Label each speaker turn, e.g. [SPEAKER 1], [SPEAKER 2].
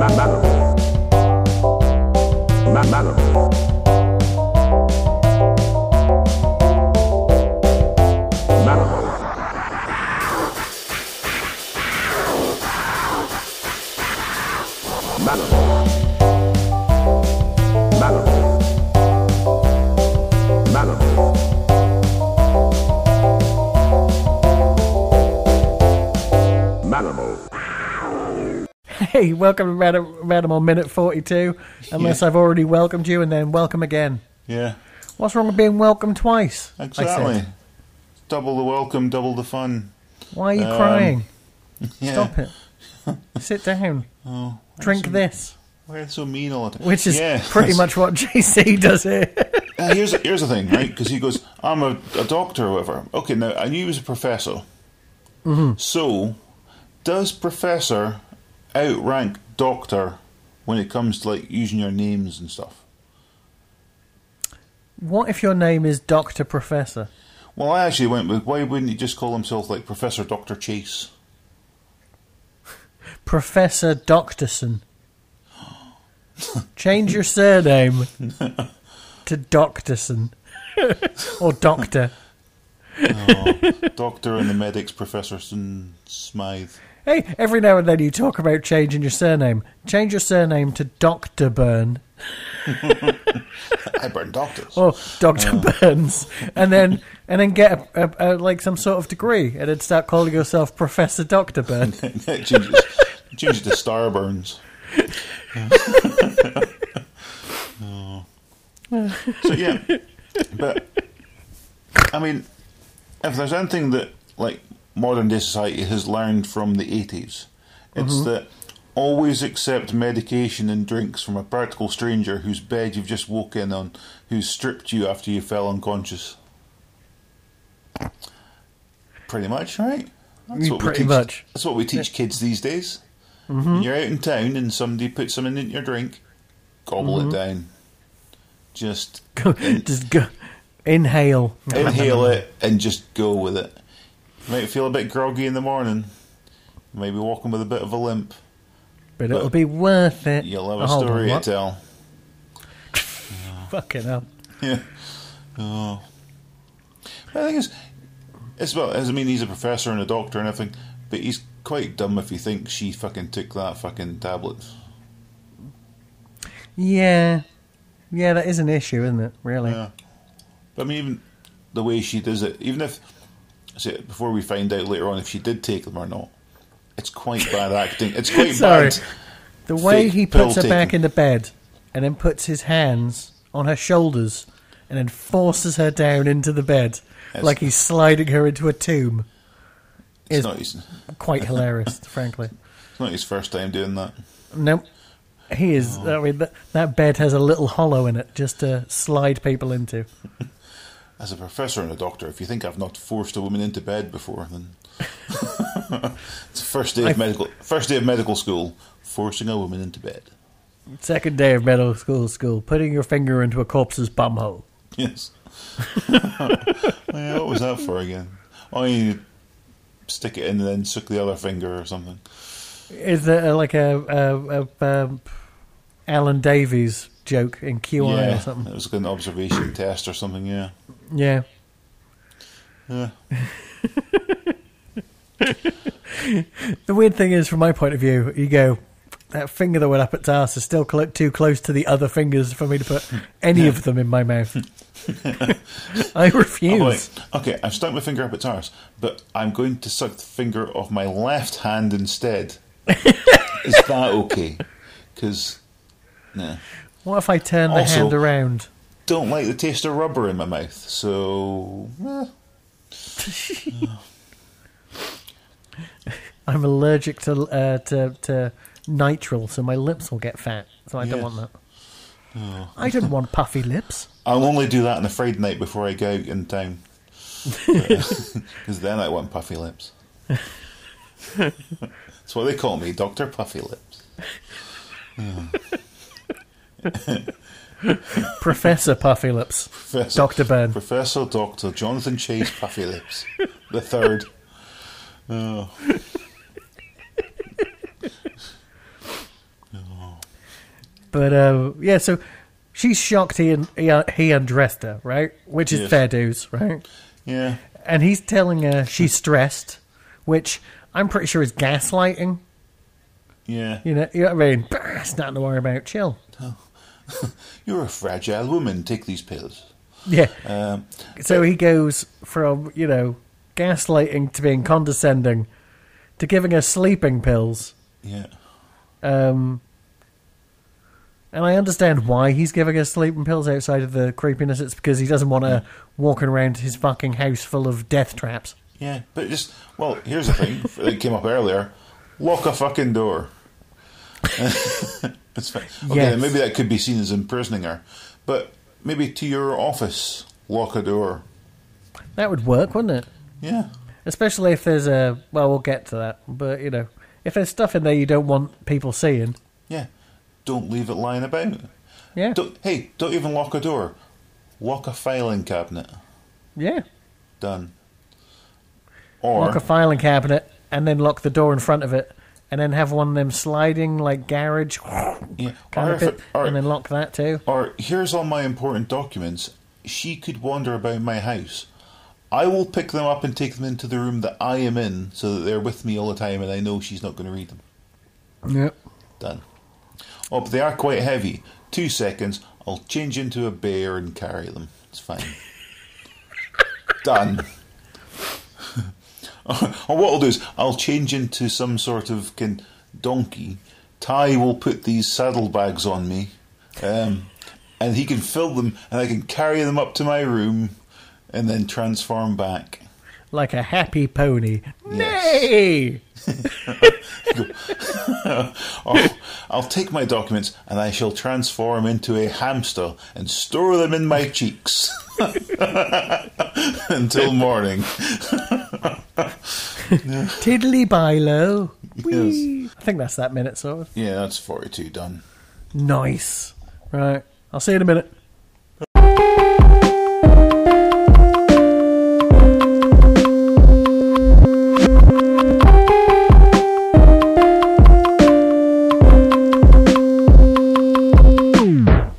[SPEAKER 1] Mammal. Mammal. Mammal.
[SPEAKER 2] Hey, welcome to Random, Random Minute 42. Unless
[SPEAKER 3] Yeah.
[SPEAKER 2] I've already welcomed you and then welcome again.
[SPEAKER 3] Yeah,
[SPEAKER 2] What's wrong with being welcomed twice?
[SPEAKER 3] Exactly. Double the welcome, double the fun.
[SPEAKER 2] Why are you
[SPEAKER 3] Um,
[SPEAKER 2] crying?
[SPEAKER 3] Yeah.
[SPEAKER 2] Stop it. Sit down.
[SPEAKER 3] Oh,
[SPEAKER 2] Drink this.
[SPEAKER 3] why are you so mean all the time?
[SPEAKER 2] Which is
[SPEAKER 3] yeah,
[SPEAKER 2] pretty much what JC does here.
[SPEAKER 3] Uh, here's here's the thing, right? Because he goes, "I'm a, a doctor or whatever." Okay, now I knew he was a professor.
[SPEAKER 2] Mm-hmm.
[SPEAKER 3] So, does professor outrank doctor when it comes to like using your names and stuff?
[SPEAKER 2] what if your name is Dr. Professor?
[SPEAKER 3] Well, I actually went with why wouldn't he just call himself like Professor Doctor Chase?
[SPEAKER 2] Professor Doctorson. Change your surname to Doctorson. or Doctor.
[SPEAKER 3] Oh, doctor and the medics, Professor Smythe.
[SPEAKER 2] Hey, every now and then you talk about changing your surname. Change your surname to Dr. Burn.
[SPEAKER 3] I burn doctors.
[SPEAKER 2] or Doctor Burns, and then and then get a, a, a, like some sort of degree, and then start calling yourself Professor Doctor Burn.
[SPEAKER 3] Change changes to Starburns. Oh. So yeah, but I mean, if there's anything that like modern day society has learned from the eighties, it's mm-hmm. that always accept medication and drinks from a practical stranger whose bed you've just woke in on, who's stripped you after you fell unconscious. Pretty much, right? That's
[SPEAKER 2] Mm,
[SPEAKER 3] what we
[SPEAKER 2] pretty
[SPEAKER 3] teach-
[SPEAKER 2] much.
[SPEAKER 3] That's what we teach kids these days. Mm-hmm. When You're out in town and somebody puts something in your drink, gobble it mm-hmm. down. Just
[SPEAKER 2] Go, just go, inhale.
[SPEAKER 3] inhale it and just go with it. Might feel a bit groggy in the morning. You might be walking with a bit of a limp.
[SPEAKER 2] but it'll be worth it.
[SPEAKER 3] You'll have a
[SPEAKER 2] Oh,
[SPEAKER 3] story to tell.
[SPEAKER 2] Fucking hell.
[SPEAKER 3] Yeah. Oh. But the thing is, it's well, I mean, he's a professor and a doctor and everything, but he's quite dumb if he thinks she fucking took that fucking tablet.
[SPEAKER 2] Yeah, yeah, that is an issue, isn't it? Really.
[SPEAKER 3] Yeah. But I mean, even the way she does it, even if, before we find out later on if she did take them or not, it's quite bad acting. It's quite
[SPEAKER 2] Sorry.
[SPEAKER 3] bad.
[SPEAKER 2] The way
[SPEAKER 3] Fake
[SPEAKER 2] he puts her back
[SPEAKER 3] taking.
[SPEAKER 2] into bed, and then puts his hands on her shoulders, and then forces her down into the bed,
[SPEAKER 3] Yes.
[SPEAKER 2] like he's sliding her into a tomb,
[SPEAKER 3] It's
[SPEAKER 2] is
[SPEAKER 3] not, his,
[SPEAKER 2] quite hilarious, frankly.
[SPEAKER 3] It's not his first time doing that.
[SPEAKER 2] Nope. He is.
[SPEAKER 3] Oh.
[SPEAKER 2] I mean, that, that bed has a little hollow in it just to slide people into.
[SPEAKER 3] As a professor and a doctor, if you think I've not forced a woman into bed before, then it's the first day of
[SPEAKER 2] I've-
[SPEAKER 3] medical first day of medical school, forcing a woman into bed.
[SPEAKER 2] Second day of medical school, school, putting your finger into a corpse's bumhole.
[SPEAKER 3] Yes. yeah, what was that for again? Oh, you stick it in and then suck the other finger or something.
[SPEAKER 2] Is that uh, like a, a, a, um Alan Davies joke in QI
[SPEAKER 3] yeah,
[SPEAKER 2] or something?
[SPEAKER 3] it was like an observation test or something. Yeah,
[SPEAKER 2] Yeah.
[SPEAKER 3] yeah.
[SPEAKER 2] The weird thing is, from my point of view, you go, that finger that went up its arse is still too close to the other fingers for me to put any of them in my mouth. I refuse.
[SPEAKER 3] Oh. Okay, I've stuck my finger up its arse, but I'm going to suck the finger off my left hand instead. Is that okay? Because, nah.
[SPEAKER 2] What if I turn the hand around?
[SPEAKER 3] Don't like the taste of rubber in my mouth, so. eh.
[SPEAKER 2] I'm allergic to uh, to to nitrile, so my lips will get fat. So I don't
[SPEAKER 3] Yes.
[SPEAKER 2] want that. I don't want puffy lips.
[SPEAKER 3] I'll only do that on a Friday night before I go out in town. Because then I want puffy lips. That's what they call me, Dr. Puffy Lips.
[SPEAKER 2] Professor Puffy Lips.
[SPEAKER 3] Professor,
[SPEAKER 2] Dr. Ben.
[SPEAKER 3] Professor Dr. Jonathan Chase Puffy Lips. the third. Oh.
[SPEAKER 2] But uh, yeah, so she's shocked he he, uh, he undressed her, right? Which is
[SPEAKER 3] yes.
[SPEAKER 2] fair dues, right?
[SPEAKER 3] Yeah.
[SPEAKER 2] And he's telling her she's stressed, which I'm pretty sure is gaslighting.
[SPEAKER 3] Yeah.
[SPEAKER 2] You know, you know what I mean? It's nothing to worry about. Chill. Oh.
[SPEAKER 3] You're a fragile woman. Take these pills.
[SPEAKER 2] Yeah.
[SPEAKER 3] Um,
[SPEAKER 2] So he goes from you know gaslighting to being condescending to giving her sleeping pills.
[SPEAKER 3] yeah.
[SPEAKER 2] Um, and I understand why he's giving her sleeping pills outside of the creepiness. It's because he doesn't want her walking around his fucking house full of death traps.
[SPEAKER 3] Yeah. But just, well, here's the thing that came up earlier lock a fucking door. it's fine. Okay,
[SPEAKER 2] Yes.
[SPEAKER 3] maybe that could be seen as imprisoning her. But maybe to your office, lock a door.
[SPEAKER 2] That would work, wouldn't it?
[SPEAKER 3] Yeah.
[SPEAKER 2] Especially if there's a well, we'll get to that. But you know, if there's stuff in there you don't want people seeing,
[SPEAKER 3] Yeah. Don't leave it lying about.
[SPEAKER 2] yeah,
[SPEAKER 3] Don't, hey, don't even lock a door. Lock a filing cabinet.
[SPEAKER 2] yeah,
[SPEAKER 3] Done. Or
[SPEAKER 2] lock a filing cabinet and then lock the door in front of it, and then have one of them sliding like garage
[SPEAKER 3] yeah,
[SPEAKER 2] kind
[SPEAKER 3] or,
[SPEAKER 2] of
[SPEAKER 3] if it-
[SPEAKER 2] bit,
[SPEAKER 3] or,
[SPEAKER 2] and then lock that too.
[SPEAKER 3] or here's all my important documents. She could wander about my house. I will pick them up and take them into the room that I am in, so that they're with me all the time, and I know she's not going to read them.
[SPEAKER 2] Yep.
[SPEAKER 3] Done. Oh, but they are quite heavy. Two seconds. I'll change into a bear and carry them. It's fine. Done. or what I'll do is I'll change into some sort of kin- donkey. Ty will put these saddlebags on me, um, and he can fill them, and I can carry them up to my room, and then transform back.
[SPEAKER 2] Like a happy pony. Nay!
[SPEAKER 3] Or I'll take my documents and I shall transform into a hamster and store them in my cheeks until morning.
[SPEAKER 2] Tiddly bilo.
[SPEAKER 3] Yes.
[SPEAKER 2] I think that's that minute, sort of.
[SPEAKER 3] Yeah, that's 42 done.
[SPEAKER 2] Nice. Right. I'll see you in a minute.